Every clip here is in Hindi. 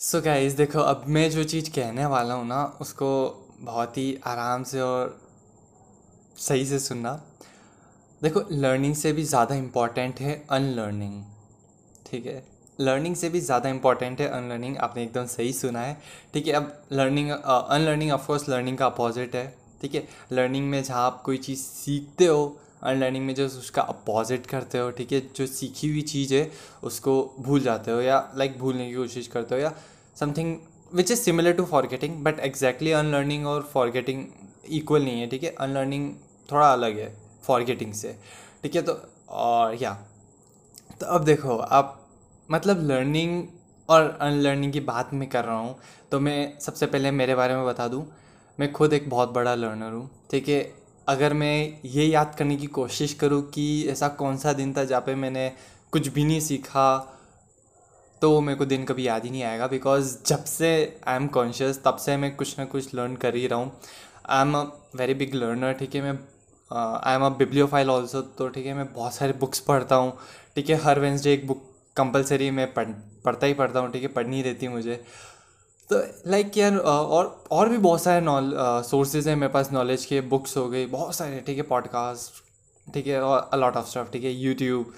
सो so गाइस देखो, अब मैं जो चीज़ कहने वाला हूँ ना, उसको बहुत ही आराम से और सही से सुनना। देखो लर्निंग से भी ज़्यादा इंपॉर्टेंट है अनलर्निंग ठीक है? लर्निंग से भी ज़्यादा इंपॉर्टेंट है अनलर्निंग आपने एकदम सही सुना है, ठीक है? अब learning unlearning of course learning का अपोजिट है, ठीक है? लर्निंग में जहाँ आप कोई चीज़ सीखते हो अनलर्निंग में जो उसका अपोजिट करते हो ठीक है? जो सीखी हुई चीज़ है उसको भूल जाते हो या लाइक like, भूलने की कोशिश करते हो या something which is similar to forgetting but exactly unlearning और फॉरगेटिंग इक्वल नहीं है ठीक है? अनलर्निंग थोड़ा अलग है फॉरगेटिंग से ठीक है? तो और या तो अब देखो आप मतलब लर्निंग और अनलर्निंग की बात मैं कर रहा हूँ तो मैं सबसे पहले मेरे बारे में बता दूँ। मैं खुद एक बहुत बड़ा लर्नर हूँ ठीक है? अगर मैं ये याद करने की कोशिश करूँ कि ऐसा कौन सा दिन था जहाँ पे मैंने कुछ भी नहीं सीखा तो मेरे को दिन कभी याद ही नहीं आएगा बिकॉज़ जब से आई एम कॉन्शियस तब से मैं कुछ ना कुछ लर्न कर ही रहा हूँ। I am a very big learner ठीक है? मैं I am a bibliophile also तो ठीक है, मैं बहुत सारे बुक्स पढ़ता हूँ, ठीक है? हर वेंसडे एक बुक कंपलसरी मैं पढ़, पढ़ता ही पढ़ता हूँ, ठीक है? पढ़नी रहती है मुझे। तो लाइक यार और और भी बहुत सारे नॉल सोर्सेज हैं मेरे पास नॉलेज के बुक्स हो गई, बहुत सारे, ठीक है पॉडकास्ट ठीक है, और अलॉट ऑफ़ स्टफ़ ठीक है यूट्यूब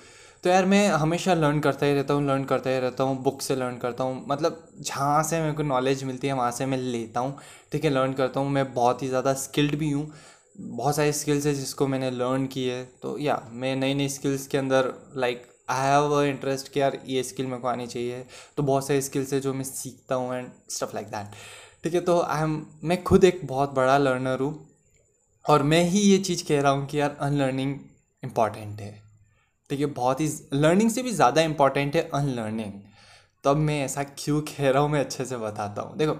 तो यार मैं हमेशा लर्न करता ही रहता हूँ लर्न करता ही रहता हूँ बुक से लर्न करता हूँ मतलब जहाँ से मेरे को नॉलेज मिलती है, वहाँ से मैं लेता हूँ, ठीक है लर्न करता हूँ, मैं बहुत ही ज़्यादा स्किल्ड भी हूँ, बहुत सारी स्किल्स है जिसको मैंने लर्न की है तो या मैं नई नई स्किल्स के अंदर like I have a interest कि यार ये स्किल मेरे को आनी चाहिए। तो बहुत सारी स्किल्स है जो मैं सीखता हूँ एंड स्टफ़ लाइक दैट ठीक है तो आई एम मैं खुद एक बहुत बड़ा लर्नर हूँ। और मैं ही ये चीज़ कह रहा हूँ कि यार अनलर्निंग इंपॉर्टेंट है। ठीक है, बहुत ही लर्निंग से भी ज़्यादा इंपॉर्टेंट है अनलर्निंग तब मैं ऐसा क्यों कह रहा हूँ, मैं अच्छे से बताता हूँ। देखो,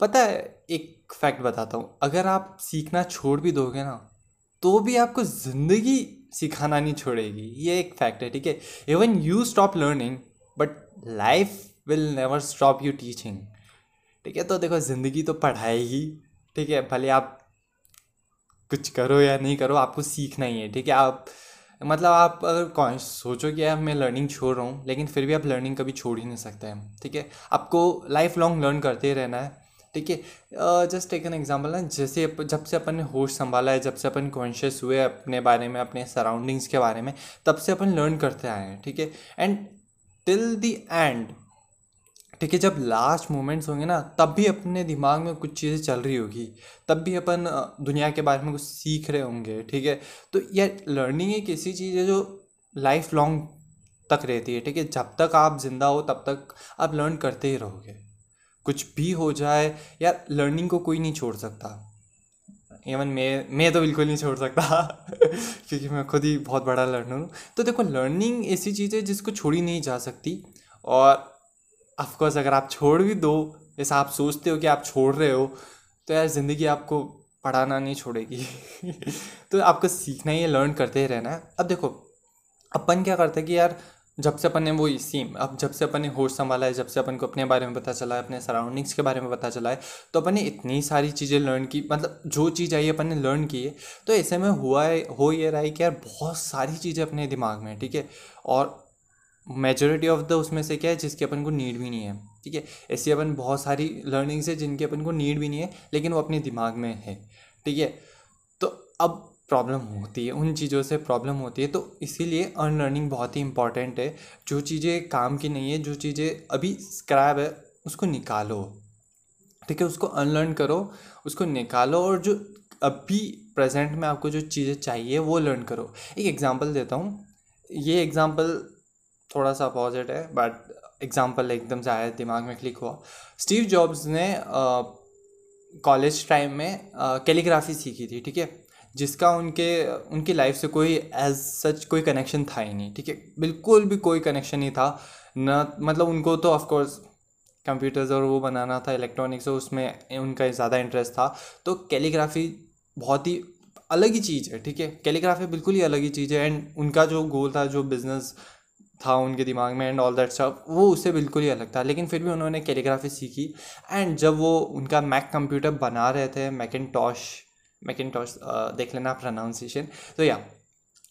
पता है, एक फैक्ट बताता हूँ। अगर आप सीखना छोड़ भी दोगे ना तो भी आपको ज़िंदगी सिखाना नहीं छोड़ेगी। ये एक फैक्ट है, ठीक है? Even you stop learning but life will never stop you teaching ठीक है? तो देखो, ज़िंदगी तो पढ़ाएगी, ठीक है? भले आप कुछ करो या नहीं करो, आपको सीखना ही है, ठीक है? आप मतलब आप अगर सोचो कि यार मैं लर्निंग छोड़ रहा हूँ, लेकिन फिर भी आप लर्निंग कभी छोड़ ही नहीं सकते हैं, ठीक है? आपको लाइफ लॉन्ग लर्न करते ही रहना है। ठीक है जस्ट टेक एन एग्ज़ाम्पल ना जैसे जब से अपन ने होश संभाला है, जब से अपन कॉन्शियस हुए अपने बारे में, अपने सराउंडिंग्स के बारे में, तब से अपन लर्न करते आए हैं, ठीक है? एंड टिल द एंड ठीक है, जब लास्ट मोमेंट्स होंगे ना, तब भी अपने दिमाग में कुछ चीज़ें चल रही होगी। तब भी अपन दुनिया के बारे में कुछ सीख रहे होंगे, ठीक है? तो यह लर्निंग एक ऐसी चीज़ है जो लाइफ लॉन्ग तक रहती है, ठीक है? जब तक आप ज़िंदा हो, तब तक आप लर्न करते ही रहोगे। कुछ भी हो जाए, या लर्निंग को कोई नहीं छोड़ सकता। इवन मैं मैं तो बिल्कुल नहीं छोड़ सकता, क्योंकि मैं खुद ही बहुत बड़ा लर्नर हूँ। तो देखो लर्निंग ऐसी चीज़ है जिसको छोड़ी नहीं जा सकती। और अफकोर्स अगर आप छोड़ भी दो, जैसा आप सोचते हो कि आप छोड़ रहे हो तो यार ज़िंदगी आपको पढ़ाना नहीं छोड़ेगी। तो आपको सीखना ही है लर्न करते ही रहना है। अब देखो, अपन क्या करते हैं कि यार जब से अपन ने वो सेम अब जब से अपन ने होश संभाला है, जब से अपन को अपने बारे में पता चला है, अपने सराउंडिंग्स के बारे में पता चला है तो अपन ने इतनी सारी चीज़ें लर्न की मतलब जो चीज़ आई अपन ने लर्न की है। तो ऐसे में हुआ है, हो ये रहा है कि यार बहुत सारी चीज़ें अपने दिमाग में ठीक है? और मेजोरिटी ऑफ़ द उसमें से क्या है, जिसकी अपन को नीड भी नहीं है, ठीक है? ऐसी अपन बहुत सारी लर्निंग्स है जिनकी अपन को नीड भी नहीं है, लेकिन वो अपने दिमाग में है, ठीक है? तो अब प्रॉब्लम होती है, उन चीज़ों से प्रॉब्लम होती है तो इसीलिए अनलर्निंग बहुत ही इंपॉर्टेंट है। जो चीज़ें काम की नहीं है, जो चीज़ें अभी स्क्रैब है, उसको निकालो। ठीक है, उसको अनलर्न करो, उसको निकालो और जो अभी प्रेजेंट में आपको जो चीज़ें चाहिए, वो लर्न करो। एक एग्ज़ाम्पल देता हूँ। ये एग्ज़ाम्पल थोड़ा सा अपोजिट है बट एग्ज़ाम्पल एकदम से आया दिमाग में क्लिक हुआ। स्टीव जॉब्स ने कॉलेज टाइम में कैलीग्राफी सीखी थी, ठीक है? जिसका उनके, उनकी लाइफ से कोई एज सच कोई कनेक्शन था ही नहीं, ठीक है? बिल्कुल भी कोई कनेक्शन नहीं था। न मतलब उनको तो ऑफकोर्स कंप्यूटर्स और वो बनाना था इलेक्ट्रॉनिक्स और उसमें उनका ज़्यादा इंटरेस्ट था। तो कैलीग्राफी बहुत ही अलग ही चीज़ है, ठीक है? कैलीग्राफी बिल्कुल ही अलग ही चीज़ है एंड उनका जो गोल था, जो बिज़नेस था उनके दिमाग में एंड ऑल दैट स्टफ़ वो उससे बिल्कुल ही अलग था। लेकिन फिर भी उन्होंने कैलीग्राफी सीखी एंड जब वो उनका मैक कंप्यूटर बना रहे थे मैकिन टॉश मैकिन टॉश देख लेना प्रोनाउंसिएशन तो या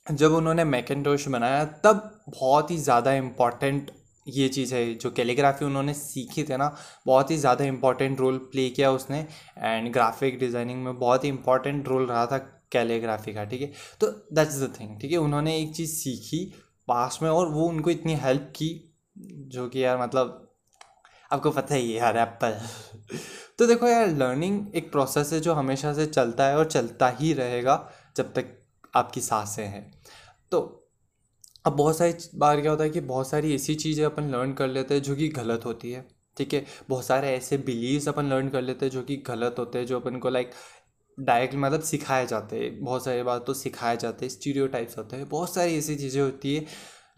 जब उन्होंने मैकिन टॉश बनाया, तब बहुत ही ज़्यादा इंपॉर्टेंट ये चीज़ है, जो कैलीग्राफी उन्होंने सीखी थी ना, बहुत ही ज़्यादा इंपॉर्टेंट रोल प्ले किया उसने। एंड ग्राफिक डिज़ाइनिंग में बहुत ही इंपॉर्टेंट रोल रहा था कैलीग्राफी का, ठीक है? तो दैट्स द थिंग ठीक है? उन्होंने एक चीज़ सीखी पास में और वो उनको इतनी हेल्प की, जो कि यार मतलब आपको पता ही है यार एप्पल तो देखो यार लर्निंग एक प्रोसेस है जो हमेशा से चलता है और चलता ही रहेगा जब तक आपकी साँसें हैं। तो अब बहुत सारी बार क्या होता है कि बहुत सारी ऐसी चीज़ें अपन लर्न कर लेते हैं जो कि गलत होती है, ठीक है? बहुत सारे ऐसे बिलीव्स अपन लर्न कर लेते हैं जो कि गलत होते हैं, जो अपन को लाइक डायरेक्ट मतलब सिखाए जाते हैं। बहुत सारी बात तो सिखाए जाते हैं स्टीरियो टाइप्स होते हैं। बहुत सारी ऐसी चीज़ें होती है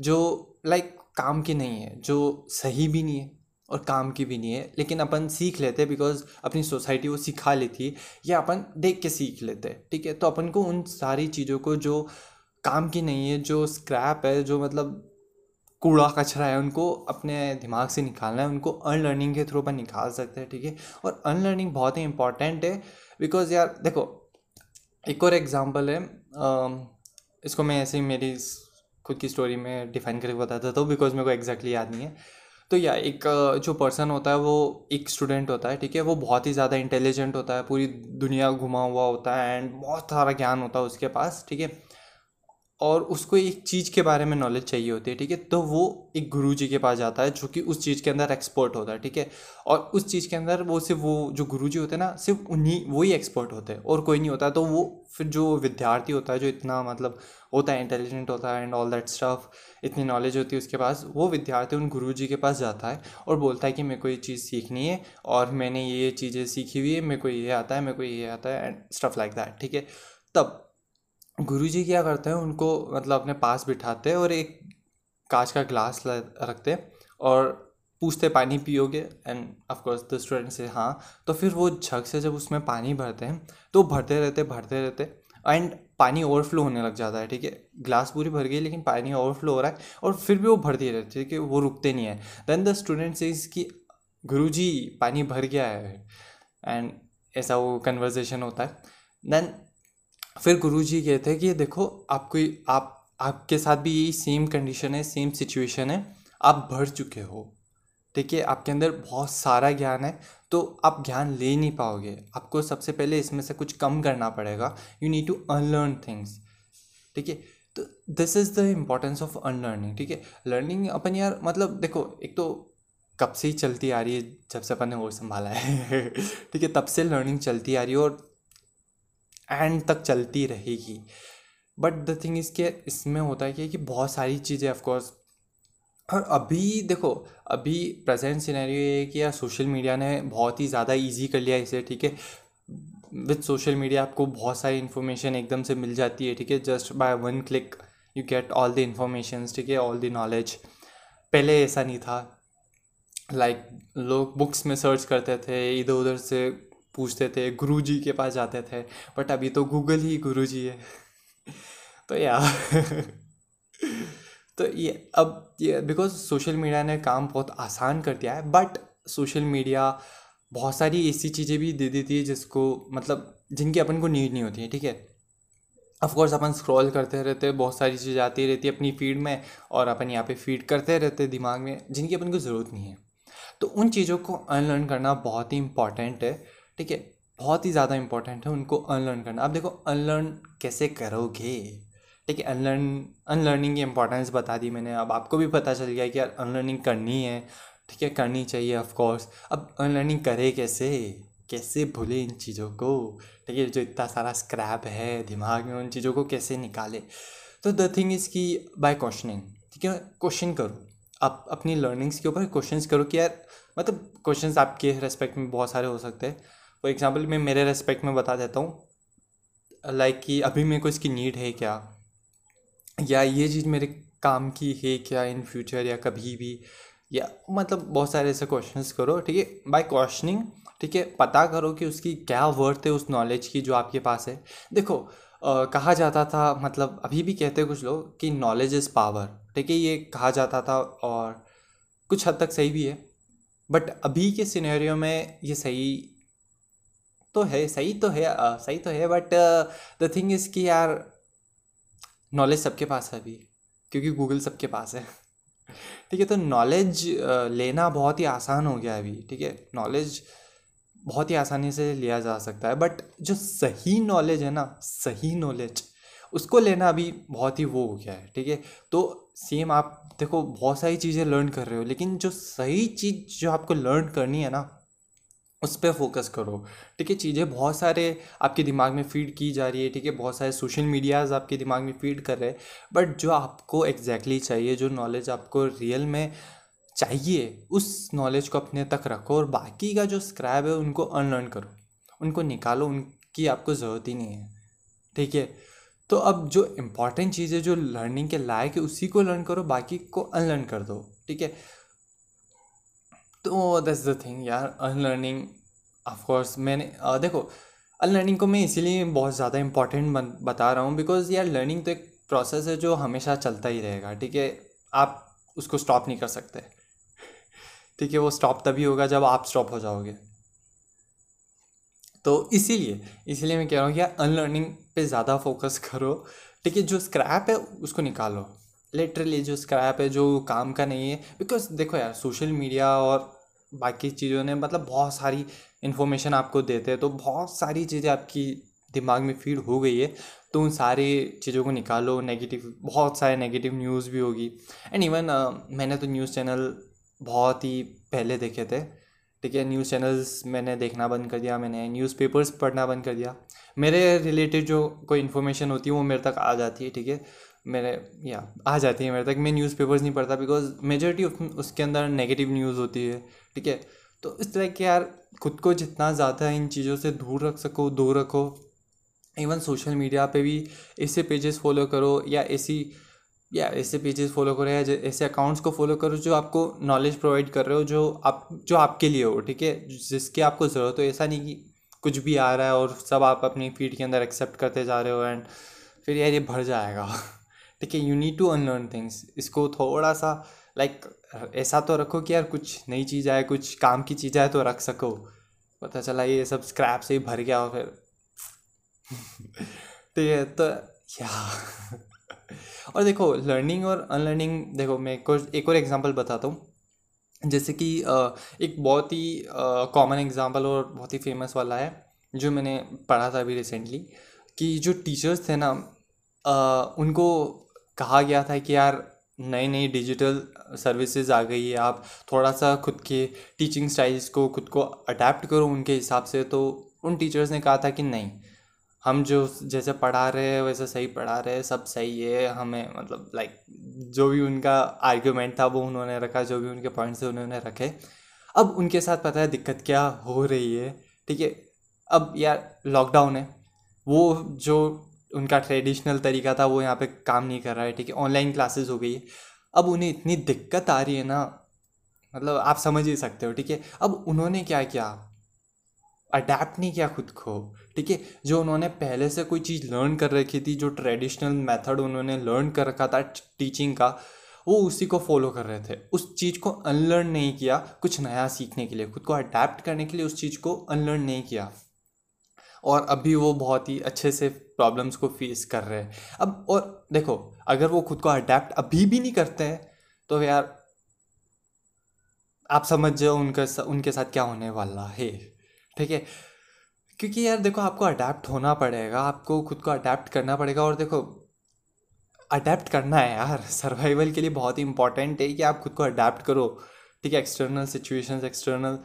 जो लाइक काम की नहीं है, जो सही भी नहीं है। और काम की भी नहीं है, लेकिन अपन सीख लेते बिकॉज़ अपनी सोसाइटी वो सिखा लेती है या अपन देख के सीख लेते, ठीक है? तो अपन को उन सारी चीज़ों को जो काम की नहीं है, जो स्क्रैप है, जो मतलब कूड़ा कचरा है, उनको अपने दिमाग से निकालना है, उनको अनलर्निंग के थ्रू अपन निकाल सकते हैं, ठीक है? और अनलर्निंग बहुत ही इंपॉर्टेंट है बिकॉज़ यार देखो, एक और एग्जांपल है इसको मैं ऐसे ही मेरी खुद की स्टोरी में डिफाइन करके बताता था बिकॉज़ मेरे को एग्जैक्टली याद नहीं है। तो या एक जो पर्सन होता है वो एक स्टूडेंट होता है, ठीक है? वो बहुत ही ज़्यादा इंटेलिजेंट होता है, पूरी दुनिया घुमा हुआ होता है एंड बहुत सारा ज्ञान होता है उसके पास, ठीक है? और उसको एक चीज़ के बारे में नॉलेज चाहिए होती है, ठीक है? तो वो एक गुरु जी के पास जाता है, जो कि उस चीज़ के अंदर एक्सपर्ट होता है, ठीक है? और उस चीज़ के अंदर वो सिर्फ़ वो जो गुरु जी होते हैं ना, सिर्फ़ उन्हीं वही एक्सपर्ट होते हैं, और कोई नहीं होता। तो वो फिर जो विद्यार्थी होता है, जो इतना मतलब होता है इंटेलिजेंट होता है एंड ऑल दैट स्टफ़ इतनी नॉलेज होती है उसके पास, वो विद्यार्थी उन गुरु जी के पास जाता है और बोलता है कि मेरे को ये चीज़ सीखनी है और मैंने ये चीज़ें सीखी हुई है, मेरे को ये आता है, मेरे को ये आता है एंड स्टफ़ लाइक दैट ठीक है? तब गुरु जी क्या करते हैं, उनको मतलब अपने पास बिठाते हैं और एक कांच का ग्लास रखते और पूछते पानी पियोगे? एंड ऑफकोर्स द स्टूडेंट से हाँ. तो फिर वो झग से जब उसमें पानी भरते हैं तो भरते रहते भरते रहते एंड पानी ओवरफ्लो होने लग जाता है, ठीक है? ग्लास पूरी भर गई, लेकिन पानी ओवरफ्लो हो रहा है और फिर भी वो भरती रहती है कि वो रुकते नहीं है। देन द स्टूडेंट से इसकी गुरु जी पानी भर गया है। एंड ऐसा वो कन्वर्जेशन होता है। देन फिर गुरु जी कहते हैं कि, देखो आपको आप, आपके साथ भी यही सेम कंडीशन है सेम सिचुएशन है। आप भर चुके हो, ठीक है? आपके अंदर बहुत सारा ज्ञान है। तो आप ज्ञान ले नहीं पाओगे। आपको सबसे पहले इसमें से कुछ कम करना पड़ेगा। You need to unlearn things ठीक है? तो this is the importance of unlearning ठीक है? लर्निंग अपन यार मतलब देखो, एक तो कब से ही चलती आ रही है, जब से अपन ने वो संभाला है। ठीक है? तब से लर्निंग चलती आ रही है और एंड तक चलती रहेगी। बट द थिंग इज़ के इसमें होता है कि बहुत सारी चीज़ें ऑफकोर्स और अभी देखो अभी प्रेजेंट सिनेरियो ये है कि यार सोशल मीडिया ने बहुत ही ज़्यादा इजी कर लिया इसे ठीक है? विद सोशल मीडिया आपको बहुत सारी इन्फॉर्मेशन एकदम से मिल जाती है ठीक है? Just by one click you get all the information ठीक है? ऑल द नॉलेज पहले ऐसा नहीं था। लाइक like, लोग बुक्स में सर्च करते थे इधर उधर से पूछते थे गुरु जी के पास जाते थे बट अभी तो गूगल ही गुरु जी है। तो या तो ये, अब ये बिकॉज़ सोशल मीडिया ने काम बहुत आसान कर दिया है बट सोशल मीडिया बहुत सारी ऐसी चीज़ें भी दे देती है जिसको मतलब जिनकी अपन को नीड नहीं होती है, ठीक है? ऑफकोर्स अपन स्क्रॉल करते रहते हैं, बहुत सारी चीज़ें आती रहती है अपनी फ़ीड में, और अपन यहाँ पे फ़ीड करते रहते हैं दिमाग में, जिनकी अपन को ज़रूरत नहीं है। तो उन चीज़ों को अनलर्न करना बहुत ही इंपॉर्टेंट है, ठीक है? बहुत ही ज़्यादा इंपॉर्टेंट है उनको अनलर्न करना। आप देखो अनलर्न कैसे करोगे? ठीक है अनलर्न अनलर्निंग की इंपॉर्टेंस बता दी मैंने। अब आपको भी पता चल गया कि यार अनलर्निंग करनी है, ठीक है, करनी चाहिए ऑफ़ कोर्स अब अनलर्निंग करे कैसे? कैसे भूले इन चीज़ों को? ठीक है, जो इतना सारा स्क्रैप है दिमाग में, उन चीज़ों को कैसे निकाले? तो द थिंग इज़ कि बाय क्वेश्चनिंग ठीक है क्वेश्चन करो। आप अपनी लर्निंग्स के ऊपर क्वेश्चन करो कि यार मतलब क्वेश्चन आपके रेस्पेक्ट में बहुत सारे हो सकते हैं। फॉर एग्ज़ाम्पल मैं मेरे रेस्पेक्ट में बता देता हूँ लाइक like कि अभी मेरे को इसकी नीड है क्या? या ये चीज़ मेरे काम की है क्या इन फ्यूचर या कभी भी? या मतलब बहुत सारे ऐसे क्वेश्चंस करो ठीक है? बाय क्वेश्चनिंग ठीक है? पता करो कि उसकी क्या वर्थ है उस नॉलेज की जो आपके पास है। देखो आ, कहा जाता था मतलब अभी भी कहते हैं कुछ लोग कि नॉलेज इज़ पावर ठीक है? ये कहा जाता था और कुछ हद तक सही भी है। बट अभी के सिनेरियो में ये सही तो है सही तो है आ, सही तो है बट द थिंग इज़ कि यार नॉलेज सबके पास है अभी, क्योंकि गूगल सबके पास है। ठीक है तो नॉलेज लेना बहुत ही आसान हो गया अभी, ठीक है? नॉलेज बहुत ही आसानी से लिया जा सकता है बट जो सही नॉलेज है ना, सही नॉलेज उसको लेना अभी बहुत ही वो हो गया है, ठीक है? तो सेम आप, देखो, बहुत सारी चीज़ें लर्न कर रहे हो, लेकिन जो सही चीज़ जो आपको लर्न करनी है ना उस पर फोकस करो। ठीक है, चीज़ें बहुत सारे आपके दिमाग में फ़ीड की जा रही है, ठीक है, बहुत सारे सोशल मीडियाज़ आपके दिमाग में फ़ीड कर रहे हैं बट जो आपको एग्जैक्टली exactly चाहिए, जो नॉलेज आपको रियल में चाहिए, उस नॉलेज को अपने तक रखो और बाकी का जो स्क्रैब है, उनको अनलर्न करो। उनको निकालो, उनकी आपको ज़रूरत ही नहीं है। ठीक है तो अब जो इंपॉर्टेंट चीज़ है, जो लर्निंग के लायक है, उसी को लर्न करो, बाकी को अनलर्न कर दो। ठीक है तो दैट्स द थिंग यार अनलर्निंग ऑफकोर्स मैंने uh, देखो अनलर्निंग को मैं इसीलिए बहुत ज़्यादा इंपॉर्टेंट बता रहा हूँ बिकॉज़ यार लर्निंग तो एक प्रोसेस है जो हमेशा चलता ही रहेगा ठीक है? आप उसको स्टॉप नहीं कर सकते। ठीक है वो स्टॉप तभी होगा जब आप स्टॉप हो जाओगे। तो इसीलिए इसीलिए मैं कह रहा हूँ यार अनलर्निंग पे ज़्यादा फोकस करो। ठीक है जो स्क्रैप है उसको निकालो। लिटरली जो स्क्रैप है, जो काम का नहीं है। बिकॉज़ देखो यार सोशल मीडिया और बाकी चीज़ों ने मतलब बहुत सारी इन्फॉर्मेशन आपको देते हैं तो बहुत सारी चीज़ें आपकी दिमाग में फ़ीड हो गई है। तो उन सारी चीज़ों को निकालो नेगेटिव बहुत सारे नेगेटिव न्यूज़ भी होगी। एंड इवन मैंने तो न्यूज़ चैनल बहुत ही पहले देखे थे। ठीक है न्यूज़ चैनल्स मैंने देखना बंद कर दिया, मैंने न्यूज़पेपर्स पढ़ना बंद कर दिया। मेरे रिलेटेड जो कोई इन्फॉर्मेशन होती है, वो मेरे तक आ जाती है, ठीक है। मेरे, या, आ जाती है मेरे तक। मैं न्यूज़पेपर्स नहीं पढ़ता बिकॉज़ मेजोरिटी उसके अंदर नेगेटिव न्यूज़ होती है, ठीक है? तो इस तरह के यार, खुद को जितना ज़्यादा इन चीज़ों से दूर रख सको, दूर रखो। इवन सोशल मीडिया पे भी ऐसे पेजेस फॉलो करो या ऐसी, या ऐसे पेजेस फॉलो करो या ऐसे अकाउंट्स को फॉलो करो जो आपको नॉलेज प्रोवाइड कर रहे हो, जो आप, जो आपके लिए हो, ठीक है? जिसकी आपको ज़रूरत हो। ऐसा नहीं कि कुछ भी आ रहा है और सब आप अपनी फ़ीड के अंदर एक्सेप्ट करते जा रहे हो एंड फिर यार ये भर जाएगा। ठीक है you need to unlearn things इसको थोड़ा सा लाइक like, ऐसा तो रखो कि यार कुछ नई चीज़ आए कुछ काम की चीज़ आए तो रख सको। पता चला ये सब स्क्रैप से ही भर गया हो फिर ठीक है तो या और देखो लर्निंग और अनलर्निंग देखो मैं एक और एग्जांपल बताता हूँ। जैसे कि एक बहुत ही कॉमन एग्जांपल और बहुत ही फ़ेमस वाला है जो मैंने पढ़ा था अभी रिसेंटली कि जो टीचर्स थे ना उनको कहा गया था कि यार नई नई डिजिटल सर्विसेज़ आ गई है, आप थोड़ा सा खुद के टीचिंग स्टाइल्स को, खुद को अडेप्ट करो उनके हिसाब से। तो उन टीचर्स ने कहा था कि नहीं, हम जो जैसे पढ़ा रहे हैं, वैसे सही पढ़ा रहे हैं, सब सही है, हमें मतलब लाइक जो भी उनका आर्ग्यूमेंट था, वो उन्होंने रखा, जो भी उनके पॉइंट्स थे, उन्होंने रखे। अब उनके साथ पता है दिक्कत क्या हो रही है, ठीक है? अब यार लॉकडाउन है, वो जो उनका ट्रेडिशनल तरीका था, वो यहाँ पे काम नहीं कर रहा है, ठीक है? ऑनलाइन क्लासेस हो गई। है अब उन्हें इतनी दिक्कत आ रही है ना मतलब आप समझ ही सकते हो, ठीक है? अब उन्होंने क्या किया? अडेप्ट नहीं किया खुद को, ठीक है? जो उन्होंने पहले से कोई चीज़ लर्न कर रखी थी, जो ट्रेडिशनल मेथड उन्होंने लर्न कर रखा था टीचिंग का, वो उसी को फॉलो कर रहे थे। उस चीज़ को अनलर्न नहीं किया, कुछ नया सीखने के लिए, खुद को अडेप्ट करने के लिए उस चीज़ को अनलर्न नहीं किया। और अभी वो बहुत ही अच्छे से प्रॉब्लम्स को फेस कर रहे हैं। अब, और देखो, अगर वो खुद को अडेप्ट अभी भी नहीं करते हैं तो यार, आप समझ जाओ उनका उनके साथ क्या होने वाला है। ठीक है? क्योंकि यार, देखो, आपको अडेप्ट होना पड़ेगा, आपको खुद को अडेप्ट करना पड़ेगा और देखो अडेप्ट करना है यार। सर्वाइवल के लिए बहुत ही इंपॉर्टेंट है कि आप खुद को अडेप्ट करो। ठीक है? एक्सटर्नल सिचुएशंस एक्सटर्नल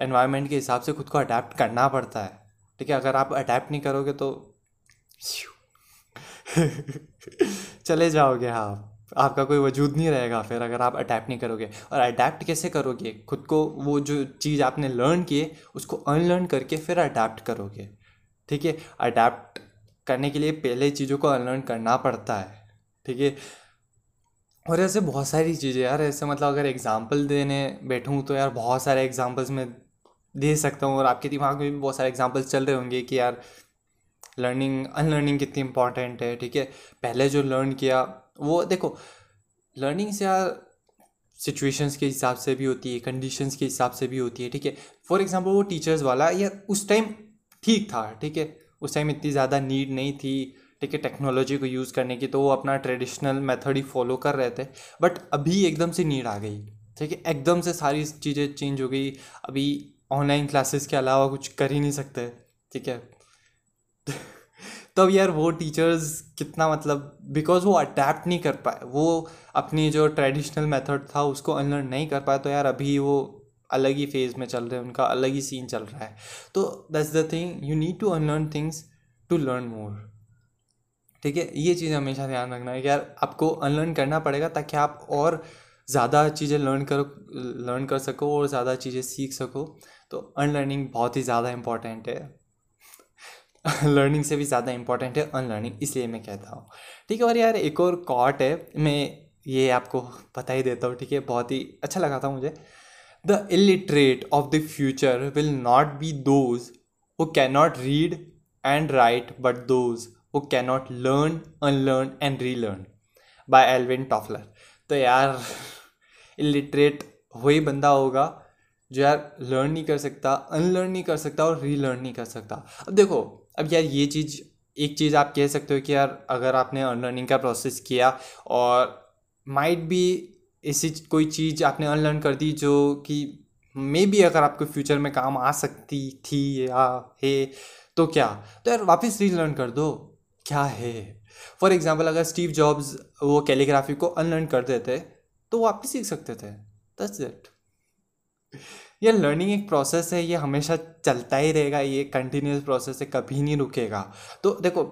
एनवायरनमेंट के हिसाब से खुद को अडेप्ट करना पड़ता है। ठीक है, अगर आप अडेप्ट नहीं करोगे तो चले जाओगे आप। आपका कोई वजूद नहीं रहेगा फिर अगर आप अडेप्ट नहीं करोगे। और अडेप्ट कैसे करोगे? खुद को वो जो चीज़ आपने लर्न किए उसको अनलर्न करके फिर अडेप्ट करोगे। ठीक है अडेप्ट करने के लिए पहले चीज़ों को अनलर्न करना पड़ता है। ठीक है, और ऐसे बहुत सारी चीज़ें यार। ऐसे मतलब अगर एग्ज़ाम्पल देने बैठूँ तो यार बहुत सारे एग्ज़ाम्पल्स मैं दे सकता हूँ और आपके दिमाग में भी बहुत सारे एग्ज़ाम्पल्स चल रहे होंगे कि यार लर्निंग अनलर्निंग कितनी इंपॉर्टेंट है, ठीक है? पहले जो लर्न किया, वो देखो लर्निंग से यार सिचुएशंस के हिसाब से भी होती है कंडीशंस के हिसाब से भी होती है, ठीक है? फॉर एग्जांपल वो टीचर्स वाला यार उस टाइम ठीक था, ठीक है? उस टाइम इतनी ज़्यादा नीड नहीं थी, ठीक है? टेक्नोलॉजी को यूज़ करने की तो वो अपना ट्रेडिशनल मेथड ही फॉलो कर रहे थे बट अभी एकदम से नीड आ गई, ठीक है? एकदम से सारी चीज़ें चेंज हो गई, अभी ऑनलाइन क्लासेस के अलावा कुछ कर ही नहीं सकते, ठीक है? तब यार वो टीचर्स कितना मतलब बिकॉज़ वो अडेप्ट नहीं कर पाए, वो अपनी जो ट्रेडिशनल मेथड था उसको अनलर्न नहीं कर पाए तो यार अभी वो अलग ही फ़ेज़ में चल रहे हैं, उनका अलग ही सीन चल रहा है। तो that's the thing you need to unlearn things to learn more ठीक है? ये चीज़ हमेशा ध्यान रखना है यार आपको अनलर्न करना पड़ेगा ताकि आप और ज़्यादा चीज़ें लर्न करो लर्न कर सको और ज़्यादा चीज़ें सीख सको तो अनलर्निंग बहुत ही ज़्यादा इंपॉर्टेंट है। लर्निंग से भी ज़्यादा इंपॉर्टेंट है अनलर्निंग इसलिए मैं कहता हूँ। ठीक है और यार, एक और कॉट है, मैं ये आपको बता ही देता हूँ, ठीक है? बहुत ही अच्छा लगा था मुझे। The illiterate of the future will not be those who can not read and write but those who can not learn unlearn and relearn by Alvin Toffler तो यार इलिटरेट वही बंदा होगा जो यार लर्न नहीं कर सकता अनलर्न नहीं कर सकता और रीलर्न नहीं कर सकता। अब देखो, अब यार ये चीज़, एक चीज़ आप कह सकते हो कि यार अगर आपने अनलर्निंग का प्रोसेस किया और माइट भी ऐसी कोई चीज़ आपने अनलर्न कर दी जो कि मे बी अगर आपको फ्यूचर में काम आ सकती थी या है तो क्या? तो यार वापस रीलर्न कर दो। क्या है? फॉर एग्ज़ाम्पल अगर स्टीव जॉब्स वो कैलीग्राफी को अनलर्न कर देते तो वापस सीख सकते थे। दैट्स इट ये लर्निंग एक प्रोसेस है, ये हमेशा चलता ही रहेगा, ये कंटिन्यूस प्रोसेस है कभी नहीं रुकेगा। तो देखो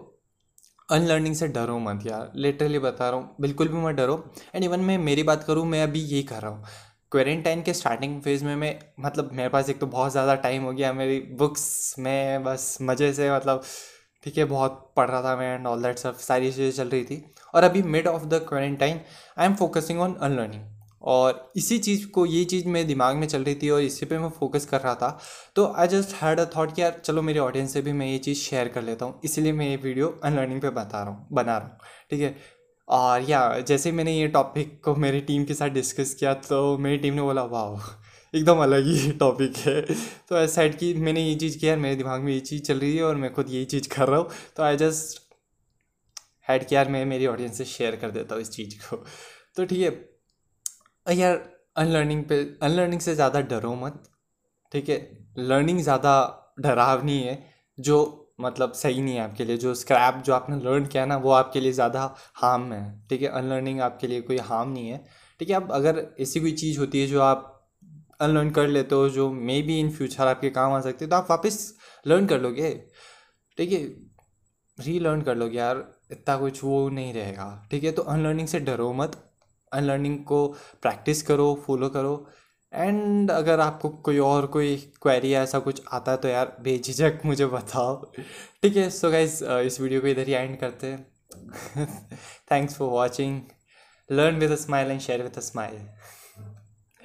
अनलर्निंग से डरो मत यार। लिटरली बता रहा हूँ, बिल्कुल भी मत डरो। एंड इवन मैं, मेरी बात करूँ, मैं अभी यही कर रहा हूँ। क्वारंटाइन के स्टार्टिंग फ़ेज़ में मैं मतलब मेरे पास एक तो बहुत ज़्यादा टाइम हो गया, मेरी बुक्स में बस मज़े से मतलब ठीक है, बहुत पढ़ रहा था मैं एंड ऑल दैट सब सारी चीज़ें चल रही थी। और अभी mid of the quarantine I am focusing on unlearning और इसी चीज़ को, ये चीज़ मेरे दिमाग में चल रही थी और इसी पे मैं फोकस कर रहा था। तो I just had a thought कि यार, चलो मेरे ऑडियंस से भी मैं ये चीज़ शेयर कर लेता हूँ। इसीलिए मैं ये वीडियो अनलर्निंग पे बता रहा हूँ, बना रहा हूँ। ठीक है? और या, जैसे मैंने ये टॉपिक को मेरी टीम के साथ डिस्कस किया तो मेरी टीम ने बोला वाह एकदम अलग ही टॉपिक है। तो ऐसा साइड की मैंने ये चीज़ किया, मेरे दिमाग में ये चीज़ चल रही है और मैं खुद यही चीज़ कर रहा हूँ। तो आई जस्ट हैड कि यार मैं मेरी ऑडियंस से शेयर कर देता हूँ इस चीज़ को। तो ठीक है। यार अनलर्निंग पे अनलर्निंग से ज़्यादा डरो मत, ठीक है? लर्निंग ज़्यादा डरावनी है, जो मतलब सही नहीं है आपके लिए। जो स्क्रैप जो आपने लर्न किया ना, वो आपके लिए ज़्यादा हार्म है, ठीक है? अनलर्निंग आपके लिए कोई हार्म नहीं है। ठीक है, अब अगर ऐसी कोई चीज़ होती है जो आप अनलर्न कर लेते हो, जो मे बी इन फ्यूचर आपके काम आ सकते है तो आप वापस लर्न कर लोगे। ठीक है? री लर्न कर लोगे यार, इतना कुछ वो नहीं रहेगा। ठीक है? तो अनलर्निंग से डरो मत। अनलर्निंग को प्रैक्टिस करो फॉलो करो। एंड अगर आपको कोई और कोई क्वेरी ऐसा कुछ आता है तो यार बेझिझक मुझे बताओ। ठीक है? सो गाइज़ इस वीडियो को इधर ही एंड करते हैं। Thanks for watching learn with a smile and share with a smile